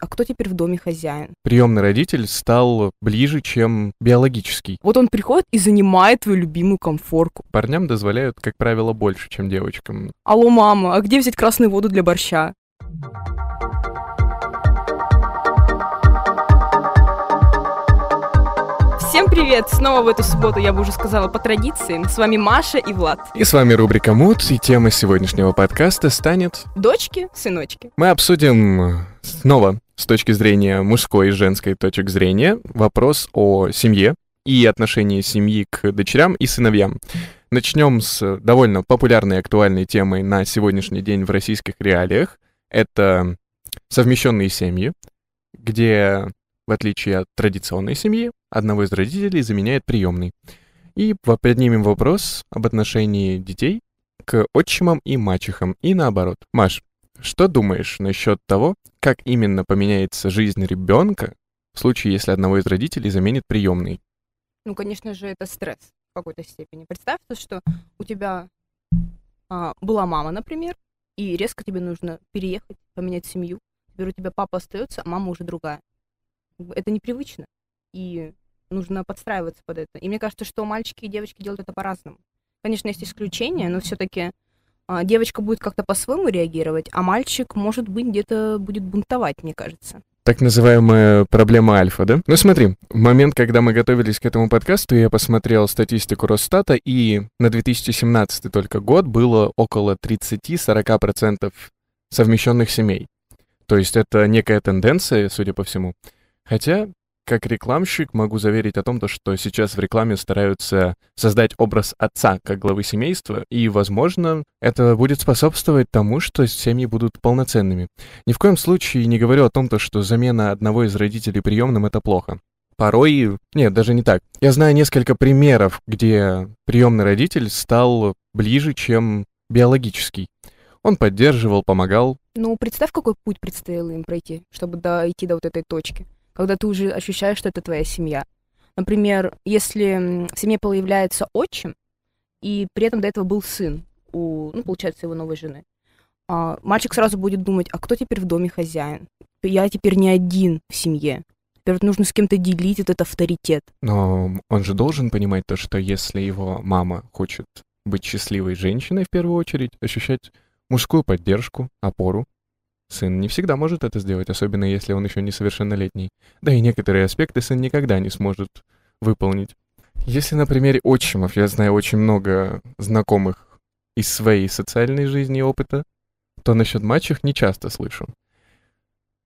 а кто теперь в доме хозяин? Приемный родитель стал ближе, чем биологический. Вот он приходит и занимает твою любимую комфорку. Парням дозволяют, как правило, больше, чем девочкам. Алло, мама, а где взять красную воду для борща? Всем привет! Снова в эту субботу, я бы уже сказала, по традиции. С вами Маша и Влад. И с вами рубрика Муд, и тема сегодняшнего подкаста станет... Дочки, сыночки. Мы обсудим снова с точки зрения мужской и женской точек зрения вопрос о семье и отношении семьи к дочерям и сыновьям. Начнем с довольно популярной и актуальной темой на сегодняшний день в российских реалиях. Это совмещенные семьи, где, в отличие от традиционной семьи, одного из родителей заменяет приемный. И поднимем вопрос об отношении детей к отчимам и мачехам, и наоборот. Маш, что думаешь насчет того, как именно поменяется жизнь ребенка в случае, если одного из родителей заменит приемный? Ну, конечно же, это стресс в какой-то степени. Представь, что у тебя а, была мама, например, и резко тебе нужно переехать, поменять семью. Теперь у тебя папа остается, а мама уже другая. Это непривычно. И нужно подстраиваться под это. И мне кажется, что мальчики и девочки делают это по-разному. Конечно, есть исключения, но все-таки девочка будет как-то по-своему реагировать, а мальчик, может быть, где-то будет бунтовать, мне кажется. Так называемая проблема альфа, да? Ну смотри, в момент, когда мы готовились к этому подкасту, я посмотрел статистику Росстата, и на 2017 только год было около 30-40% совмещенных семей. То есть это некая тенденция, судя по всему. Хотя как рекламщик могу заверить о том, что сейчас в рекламе стараются создать образ отца как главы семейства, и, возможно, это будет способствовать тому, что семьи будут полноценными. Ни в коем случае не говорю о том, что замена одного из родителей приемным — это плохо. Порой... Нет, даже не так. Я знаю несколько примеров, где приемный родитель стал ближе, чем биологический. Он поддерживал, помогал. Ну, представь, какой путь предстояло им пройти, чтобы дойти до вот этой точки когда ты уже ощущаешь, что это твоя семья. Например, если в семье появляется отчим, и при этом до этого был сын у, ну, получается, его новой жены, а, мальчик сразу будет думать, а кто теперь в доме хозяин? Я теперь не один в семье. Теперь нужно с кем-то делить этот авторитет. Но он же должен понимать то, что если его мама хочет быть счастливой женщиной в первую очередь, ощущать мужскую поддержку, опору, Сын не всегда может это сделать, особенно если он еще несовершеннолетний. Да и некоторые аспекты сын никогда не сможет выполнить. Если на примере отчимов я знаю очень много знакомых из своей социальной жизни и опыта, то насчет мачех не часто слышу.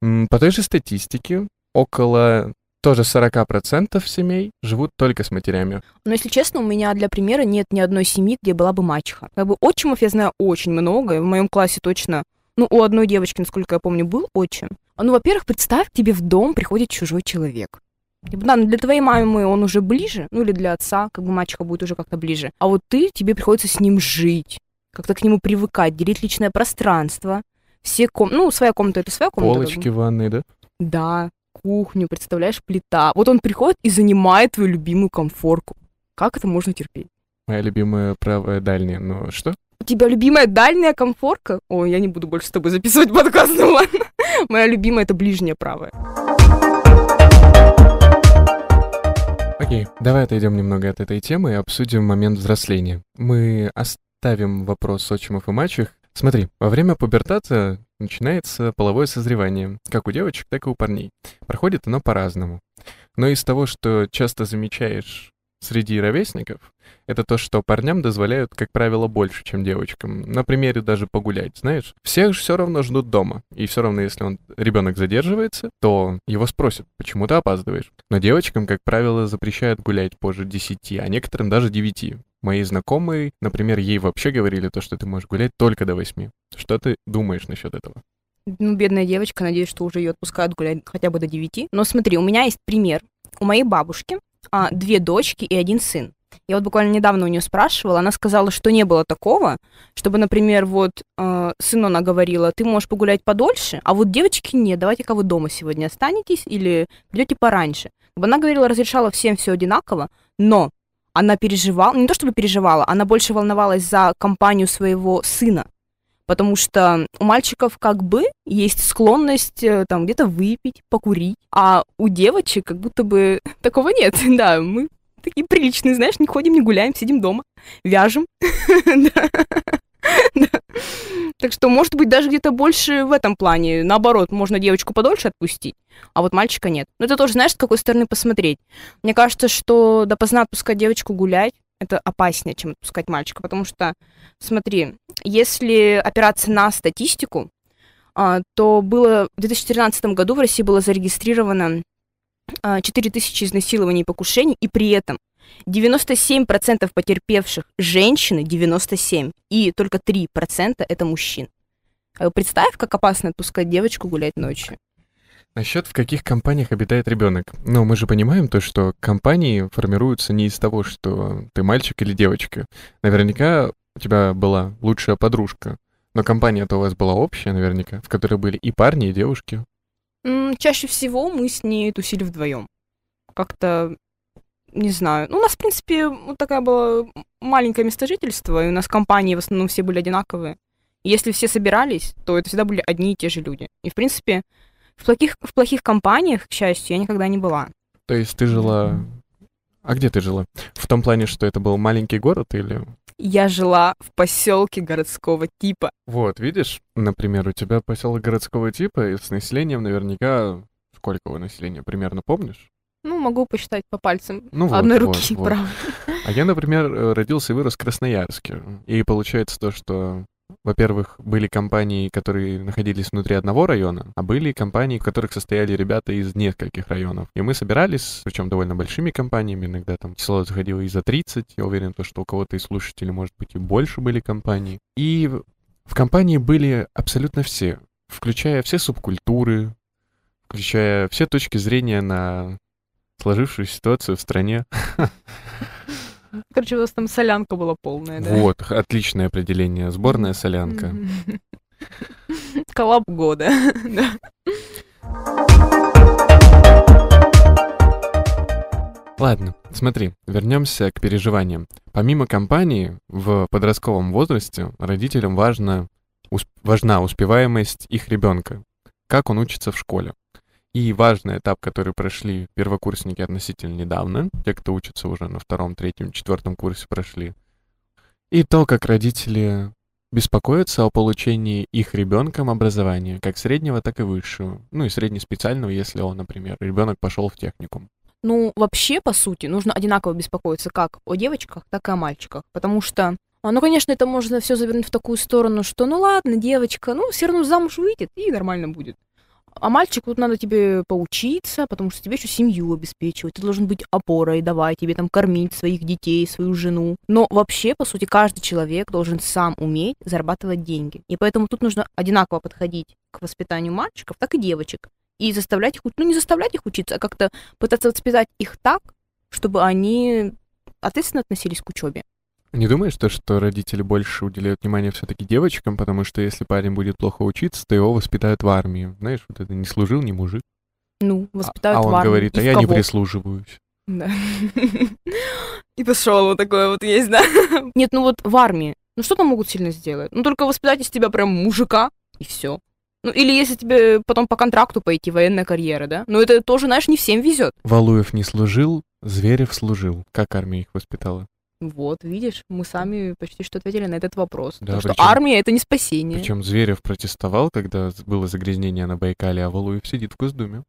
По той же статистике, около тоже 40% семей живут только с матерями. Но, если честно, у меня для примера нет ни одной семьи, где была бы мачеха. Как бы отчимов я знаю очень много, в моем классе точно ну, у одной девочки, насколько я помню, был отчим. А, ну, во-первых, представь, тебе в дом приходит чужой человек. Типа, да, ну для твоей мамы он уже ближе, ну или для отца, как бы мачеха будет уже как-то ближе. А вот ты, тебе приходится с ним жить, как-то к нему привыкать, делить личное пространство. Все ком... Ну, своя комната — это своя комната. Полочки в ванной, да? Да, кухню, представляешь, плита. Вот он приходит и занимает твою любимую комфорку. Как это можно терпеть? Моя любимая правая дальняя, но что? У тебя любимая дальняя комфорка? Ой, я не буду больше с тобой записывать подкаст, ну ладно. Моя любимая — это ближняя правая. Окей, давай отойдем немного от этой темы и обсудим момент взросления. Мы оставим вопрос отчимов и мачех. Смотри, во время пубертата начинается половое созревание, как у девочек, так и у парней. Проходит оно по-разному. Но из того, что часто замечаешь среди ровесников, это то, что парням дозволяют, как правило, больше, чем девочкам. На примере даже погулять, знаешь. Всех все равно ждут дома. И все равно, если он ребенок задерживается, то его спросят, почему ты опаздываешь. Но девочкам, как правило, запрещают гулять позже 10, а некоторым даже 9. Мои знакомые, например, ей вообще говорили то, что ты можешь гулять только до 8. Что ты думаешь насчет этого? Ну, бедная девочка, надеюсь, что уже ее отпускают гулять хотя бы до 9. Но смотри, у меня есть пример. У моей бабушки а, две дочки и один сын. Я вот буквально недавно у нее спрашивала, она сказала, что не было такого, чтобы, например, вот э, сыну она говорила, ты можешь погулять подольше, а вот девочки нет, давайте-ка вы дома сегодня останетесь или придете пораньше. Она говорила, разрешала всем все одинаково, но она переживала, не то чтобы переживала, она больше волновалась за компанию своего сына, Потому что у мальчиков как бы есть склонность э, там где-то выпить, покурить, а у девочек как будто бы такого нет. Да, мы такие приличные, знаешь, не ходим, не гуляем, сидим дома, вяжем. Так что, может быть, даже где-то больше в этом плане. Наоборот, можно девочку подольше отпустить, а вот мальчика нет. Но это тоже, знаешь, с какой стороны посмотреть. Мне кажется, что допоздна отпускать девочку гулять, это опаснее, чем отпускать мальчика, потому что, смотри, если опираться на статистику, а, то было в 2013 году в России было зарегистрировано 4000 а, изнасилований и покушений, и при этом 97% потерпевших женщины, 97, и только 3% это мужчин. А представь, как опасно отпускать девочку гулять ночью. Насчет в каких компаниях обитает ребенок. Ну, мы же понимаем то, что компании формируются не из того, что ты мальчик или девочка. Наверняка у тебя была лучшая подружка. Но компания-то у вас была общая, наверняка, в которой были и парни, и девушки. Чаще всего мы с ней тусили вдвоем. Как-то, не знаю. Ну, у нас, в принципе, вот такая была маленькое место жительства, и у нас компании в основном все были одинаковые. И если все собирались, то это всегда были одни и те же люди. И, в принципе, в плохих, в плохих компаниях, к счастью, я никогда не была. То есть ты жила... А где ты жила? В том плане, что это был маленький город или... Я жила в поселке городского типа. Вот, видишь, например, у тебя поселок городского типа, и с населением наверняка... Сколько его населения, примерно помнишь? Ну, могу посчитать по пальцам ну, вот, одной руки, вот, правда. А я, например, э, родился и вырос в Красноярске. И получается то, что во-первых, были компании, которые находились внутри одного района, а были компании, в которых состояли ребята из нескольких районов. И мы собирались, причем довольно большими компаниями, иногда там число заходило и за 30, я уверен, то, что у кого-то из слушателей, может быть, и больше были компаний. И в компании были абсолютно все, включая все субкультуры, включая все точки зрения на сложившуюся ситуацию в стране. Короче, у вас там солянка была полная, да? Вот, отличное определение. Сборная солянка. Коллаб года, да. Ладно, смотри, вернемся к переживаниям. Помимо компании, в подростковом возрасте родителям важно, усп- важна успеваемость их ребенка, как он учится в школе. И важный этап, который прошли первокурсники относительно недавно, те, кто учится уже на втором, третьем, четвертом курсе прошли. И то, как родители беспокоятся о получении их ребенком образования, как среднего, так и высшего. Ну и среднеспециального, если он, например, ребенок пошел в техникум. Ну, вообще, по сути, нужно одинаково беспокоиться как о девочках, так и о мальчиках. Потому что, а, ну, конечно, это можно все завернуть в такую сторону, что, ну ладно, девочка, ну, все равно замуж выйдет, и нормально будет. А мальчику тут надо тебе поучиться, потому что тебе еще семью обеспечивать. Ты должен быть опорой, давай тебе там кормить своих детей, свою жену. Но вообще, по сути, каждый человек должен сам уметь зарабатывать деньги. И поэтому тут нужно одинаково подходить к воспитанию мальчиков, так и девочек. И заставлять их, ну не заставлять их учиться, а как-то пытаться воспитать их так, чтобы они ответственно относились к учебе. Не думаешь, то, что родители больше уделяют внимание все-таки девочкам, потому что если парень будет плохо учиться, то его воспитают в армии. Знаешь, вот это не служил, не мужик. Ну, воспитают а, а в армии. А он говорит, а я кого? не прислуживаюсь. Да. И пошел вот такое вот есть, да? Нет, ну вот в армии, ну что там могут сильно сделать? Ну только воспитать из тебя прям мужика, и все. Ну, или если тебе потом по контракту пойти, военная карьера, да? Но это тоже, знаешь, не всем везет. Валуев не служил, Зверев служил. Как армия их воспитала? Вот, видишь, мы сами почти что ответили на этот вопрос. Да, потому причем, что армия это не спасение. Причем Зверев протестовал, когда было загрязнение на Байкале, а Валуев сидит в Госдуме.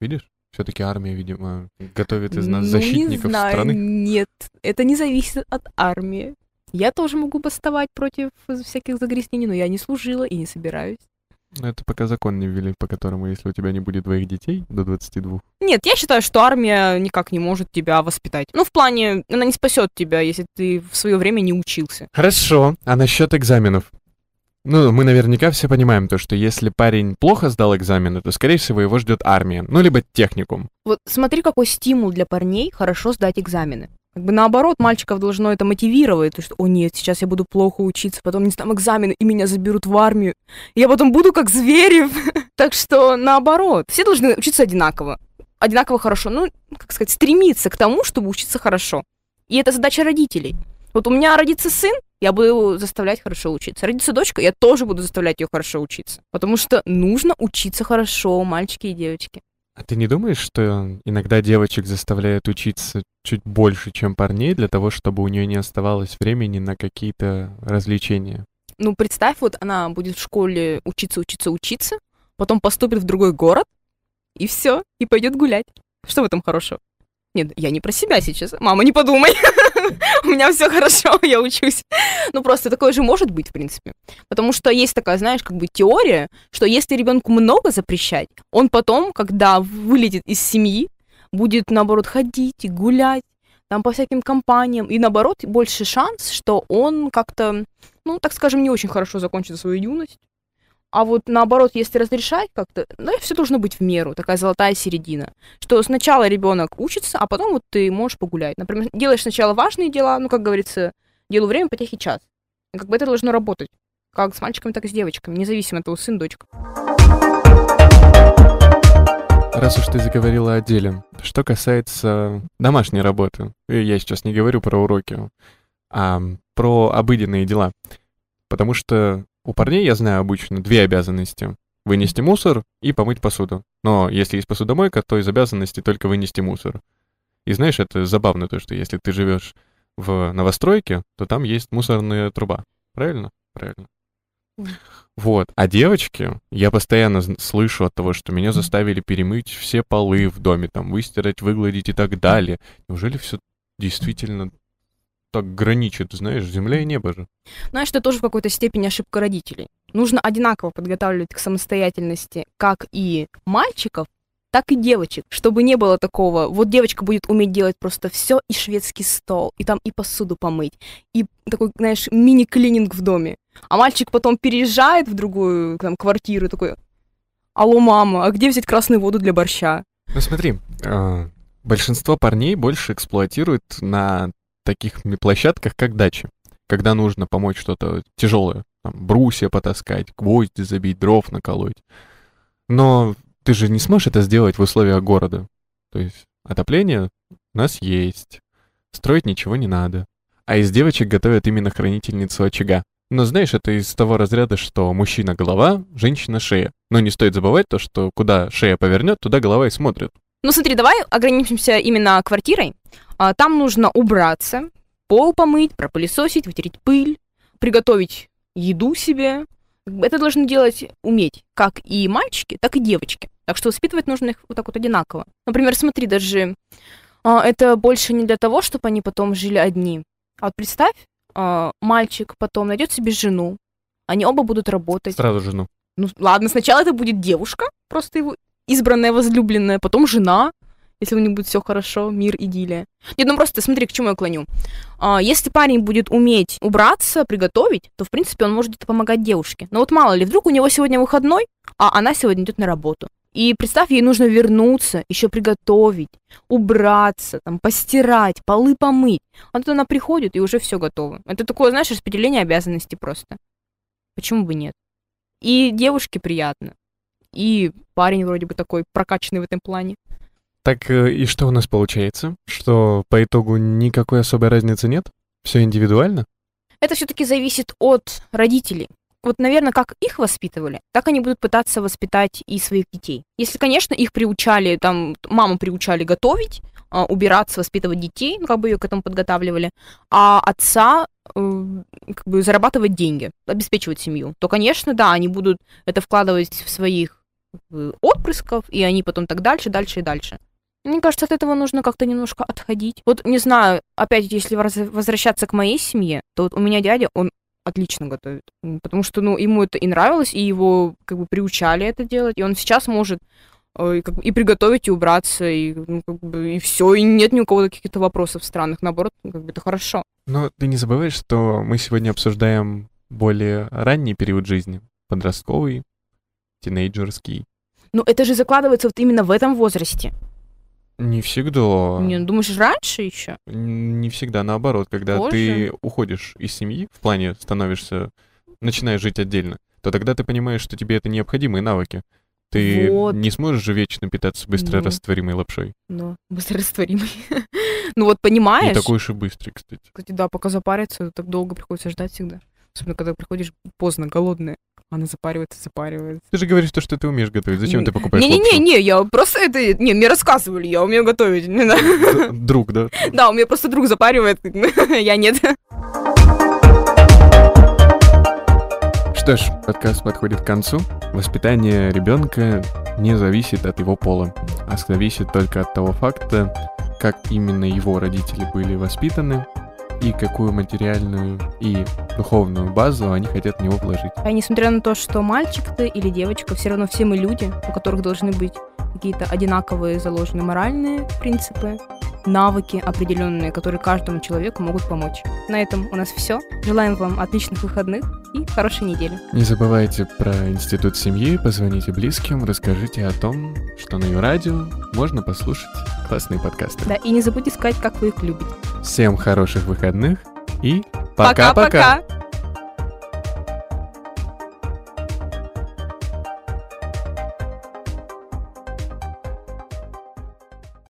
Видишь? Все-таки армия, видимо, готовит из нас ну, защитников не знаю, страны. Нет, это не зависит от армии. Я тоже могу бастовать против всяких загрязнений, но я не служила и не собираюсь. Ну, это пока закон не ввели, по которому, если у тебя не будет двоих детей до 22. Нет, я считаю, что армия никак не может тебя воспитать. Ну, в плане, она не спасет тебя, если ты в свое время не учился. Хорошо. А насчет экзаменов? Ну, мы наверняка все понимаем то, что если парень плохо сдал экзамены, то, скорее всего, его ждет армия, ну, либо техникум. Вот смотри, какой стимул для парней хорошо сдать экзамены. Как бы наоборот, мальчиков должно это мотивировать, то что, о нет, сейчас я буду плохо учиться, потом не сдам экзамены, и меня заберут в армию. Я потом буду как Зверев. так что наоборот, все должны учиться одинаково. Одинаково хорошо. Ну, как сказать, стремиться к тому, чтобы учиться хорошо. И это задача родителей. Вот у меня родится сын, я буду его заставлять хорошо учиться. Родится дочка, я тоже буду заставлять ее хорошо учиться. Потому что нужно учиться хорошо, мальчики и девочки. А ты не думаешь, что иногда девочек заставляют учиться чуть больше, чем парней, для того, чтобы у нее не оставалось времени на какие-то развлечения? Ну, представь, вот она будет в школе учиться, учиться, учиться, потом поступит в другой город, и все, и пойдет гулять. Что в этом хорошего? Нет, я не про себя сейчас. Мама, не подумай. У меня все хорошо, я учусь. Ну, просто такое же может быть, в принципе. Потому что есть такая, знаешь, как бы теория, что если ребенку много запрещать, он потом, когда вылетит из семьи, будет, наоборот, ходить и гулять, там по всяким компаниям, и наоборот, больше шанс, что он как-то, ну, так скажем, не очень хорошо закончит свою юность, а вот наоборот, если разрешать как-то, ну, все должно быть в меру, такая золотая середина. Что сначала ребенок учится, а потом вот ты можешь погулять. Например, делаешь сначала важные дела, ну, как говорится, делу время, потехи час. И как бы это должно работать. Как с мальчиками, так и с девочками, независимо от того, сын, дочка. Раз уж ты заговорила о деле, что касается домашней работы, я сейчас не говорю про уроки, а про обыденные дела. Потому что у парней, я знаю, обычно две обязанности. Вынести мусор и помыть посуду. Но если есть посудомойка, то из обязанностей только вынести мусор. И знаешь, это забавно то, что если ты живешь в новостройке, то там есть мусорная труба. Правильно? Правильно. Вот. А девочки, я постоянно слышу от того, что меня заставили перемыть все полы в доме, там, выстирать, выгладить и так далее. Неужели все действительно так граничит, знаешь, земля и небо же. Знаешь, это тоже в какой-то степени ошибка родителей. Нужно одинаково подготавливать к самостоятельности как и мальчиков, так и девочек, чтобы не было такого, вот девочка будет уметь делать просто все и шведский стол, и там и посуду помыть, и такой, знаешь, мини-клининг в доме. А мальчик потом переезжает в другую там, квартиру, такой, алло, мама, а где взять красную воду для борща? Ну смотри, э, большинство парней больше эксплуатируют на таких площадках, как дачи, когда нужно помочь что-то тяжелое, там, брусья потаскать, гвозди забить, дров наколоть. Но ты же не сможешь это сделать в условиях города. То есть отопление у нас есть, строить ничего не надо. А из девочек готовят именно хранительницу очага. Но знаешь, это из того разряда, что мужчина голова, женщина шея. Но не стоит забывать то, что куда шея повернет, туда голова и смотрит. Ну смотри, давай ограничимся именно квартирой. А, там нужно убраться, пол помыть, пропылесосить, вытереть пыль, приготовить еду себе. Это должны делать, уметь, как и мальчики, так и девочки. Так что воспитывать нужно их вот так вот одинаково. Например, смотри, даже а, это больше не для того, чтобы они потом жили одни. А вот представь, а, мальчик потом найдет себе жену, они оба будут работать. Сразу жену. Ну ладно, сначала это будет девушка, просто его избранная, возлюбленная, потом жена, если у них будет все хорошо, мир, идиллия. Нет, ну просто смотри, к чему я клоню. А, если парень будет уметь убраться, приготовить, то, в принципе, он может помогать девушке. Но вот мало ли, вдруг у него сегодня выходной, а она сегодня идет на работу. И представь, ей нужно вернуться, еще приготовить, убраться, там, постирать, полы помыть. А тут она приходит, и уже все готово. Это такое, знаешь, распределение обязанностей просто. Почему бы нет? И девушке приятно. И парень вроде бы такой прокачанный в этом плане. Так э, и что у нас получается? Что по итогу никакой особой разницы нет? Все индивидуально? Это все-таки зависит от родителей. Вот, наверное, как их воспитывали, так они будут пытаться воспитать и своих детей. Если, конечно, их приучали, там, маму приучали готовить, а, убираться, воспитывать детей, ну, как бы ее к этому подготавливали, а отца э, как бы зарабатывать деньги, обеспечивать семью, то, конечно, да, они будут это вкладывать в своих отпрысков, и они потом так дальше, дальше и дальше. Мне кажется, от этого нужно как-то немножко отходить. Вот, не знаю, опять, если возвращаться к моей семье, то вот у меня дядя, он отлично готовит. Потому что, ну, ему это и нравилось, и его как бы приучали это делать, и он сейчас может э, и, как бы, и приготовить, и убраться, и, ну, как бы, и все, и нет ни у кого каких-то вопросов странных, наоборот, ну, как бы это хорошо. Но ты не забываешь, что мы сегодня обсуждаем более ранний период жизни, подростковый, тинейджерский. Ну, это же закладывается вот именно в этом возрасте. Не всегда. Не, ну, думаешь, раньше еще? Не всегда, наоборот, когда Позже? ты уходишь из семьи, в плане становишься, начинаешь жить отдельно, то тогда ты понимаешь, что тебе это необходимые навыки. Ты вот. не сможешь же вечно питаться быстрорастворимой ну. лапшой. Ну, быстрорастворимой. Ну вот Не понимаешь? такой уж и быстрый, кстати. Кстати, да, пока запарится, так долго приходится ждать всегда. Особенно, когда приходишь поздно, голодная. Она запаривается, запаривается. Ты же говоришь то, что ты умеешь готовить. Зачем ты покупаешь Не-не-не, я просто это... Не, мне рассказывали, я умею готовить. Друг, да? Да, у меня просто друг запаривает, я нет. Что ж, подкаст подходит к концу. Воспитание ребенка не зависит от его пола, а зависит только от того факта, как именно его родители были воспитаны и какую материальную и духовную базу они хотят в него вложить. А несмотря на то, что мальчик ты или девочка, все равно все мы люди, у которых должны быть какие-то одинаковые заложенные моральные принципы, навыки определенные, которые каждому человеку могут помочь. На этом у нас все. Желаем вам отличных выходных хорошей недели. Не забывайте про институт семьи, позвоните близким, расскажите о том, что на радио можно послушать классные подкасты. Да, и не забудьте сказать, как вы их любите. Всем хороших выходных и пока-пока! Пока-пока!